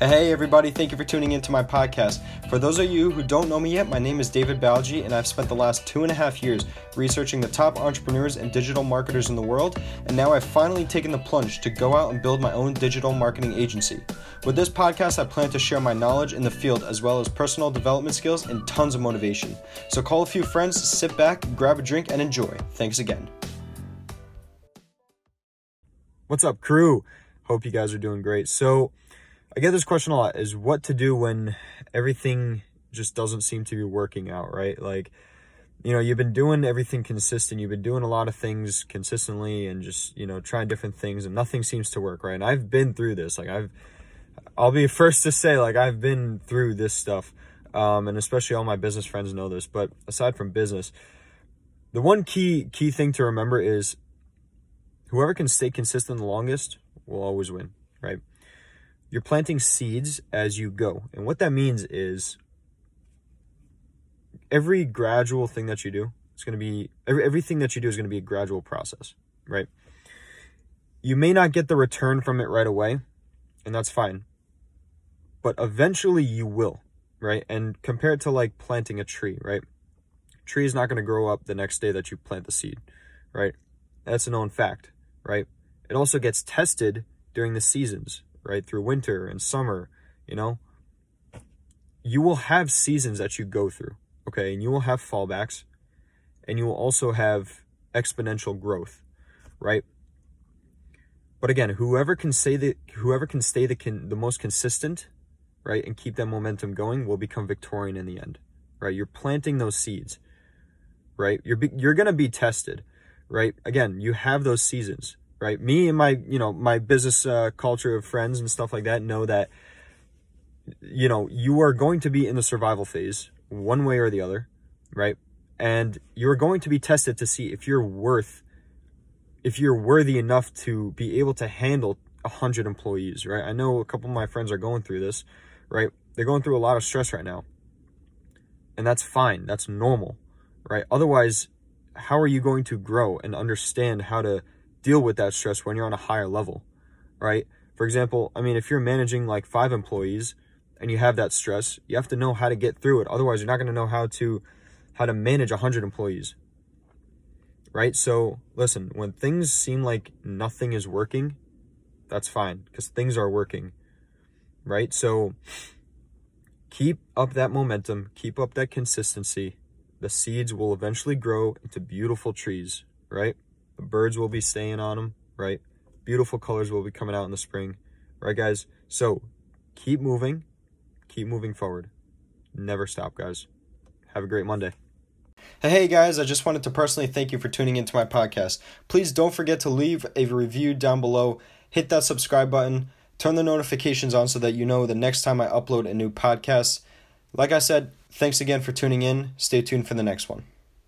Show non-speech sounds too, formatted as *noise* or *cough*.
Hey everybody, thank you for tuning into my podcast. For those of you who don't know me yet, my name is David Balgi, and I've spent the last two and a half years researching the top entrepreneurs and digital marketers in the world, and now I've finally taken the plunge to go out and build my own digital marketing agency. With this podcast, I plan to share my knowledge in the field as well as personal development skills and tons of motivation. So call a few friends, sit back, grab a drink, and enjoy. Thanks again. What's up, crew? Hope you guys are doing great. So, I get this question a lot is what to do when everything just doesn't seem to be working out, right? Like, you know, you've been doing everything consistent. You've been doing a lot of things consistently and just, you know, trying different things and nothing seems to work, right? And I've been through this. Like, I've, I'll be *laughs* first to say, like, I've been through this stuff. Um, and especially all my business friends know this. But aside from business, the one key, key thing to remember is whoever can stay consistent the longest will always win, right? You're planting seeds as you go. And what that means is every gradual thing that you do it's going to be every, everything that you do is going to be a gradual process, right? You may not get the return from it right away, and that's fine. But eventually you will, right? And compared to like planting a tree, right? Tree is not going to grow up the next day that you plant the seed, right? That's a known fact, right? It also gets tested during the seasons, right? Through winter and summer, you know? You will have seasons that you go through, okay? And you will have fallbacks and you will also have exponential growth, right? But again, whoever can say that whoever can stay the can, the most consistent, right, and keep that momentum going will become Victorian in the end, right? You're planting those seeds, right? You're you're gonna be tested, right? Again, you have those seasons right? Me and my, you know, my business uh, culture of friends and stuff like that know that, you know, you are going to be in the survival phase one way or the other, right? And you're going to be tested to see if you're worth, if you're worthy enough to be able to handle a hundred employees, right? I know a couple of my friends are going through this, right? They're going through a lot of stress right now. And that's fine. That's normal, right? Otherwise, how are you going to grow and understand how to deal with that stress when you're on a higher level, right? For example, I mean, if you're managing like five employees and you have that stress, you have to know how to get through it. Otherwise, you're not going to know how to how to manage 100 employees. Right? So, listen, when things seem like nothing is working, that's fine because things are working. Right? So, keep up that momentum, keep up that consistency. The seeds will eventually grow into beautiful trees, right? Birds will be staying on them, right? Beautiful colors will be coming out in the spring, right, guys? So keep moving, keep moving forward. Never stop, guys. Have a great Monday. Hey guys, I just wanted to personally thank you for tuning into my podcast. Please don't forget to leave a review down below, hit that subscribe button, turn the notifications on so that you know the next time I upload a new podcast. Like I said, thanks again for tuning in. Stay tuned for the next one.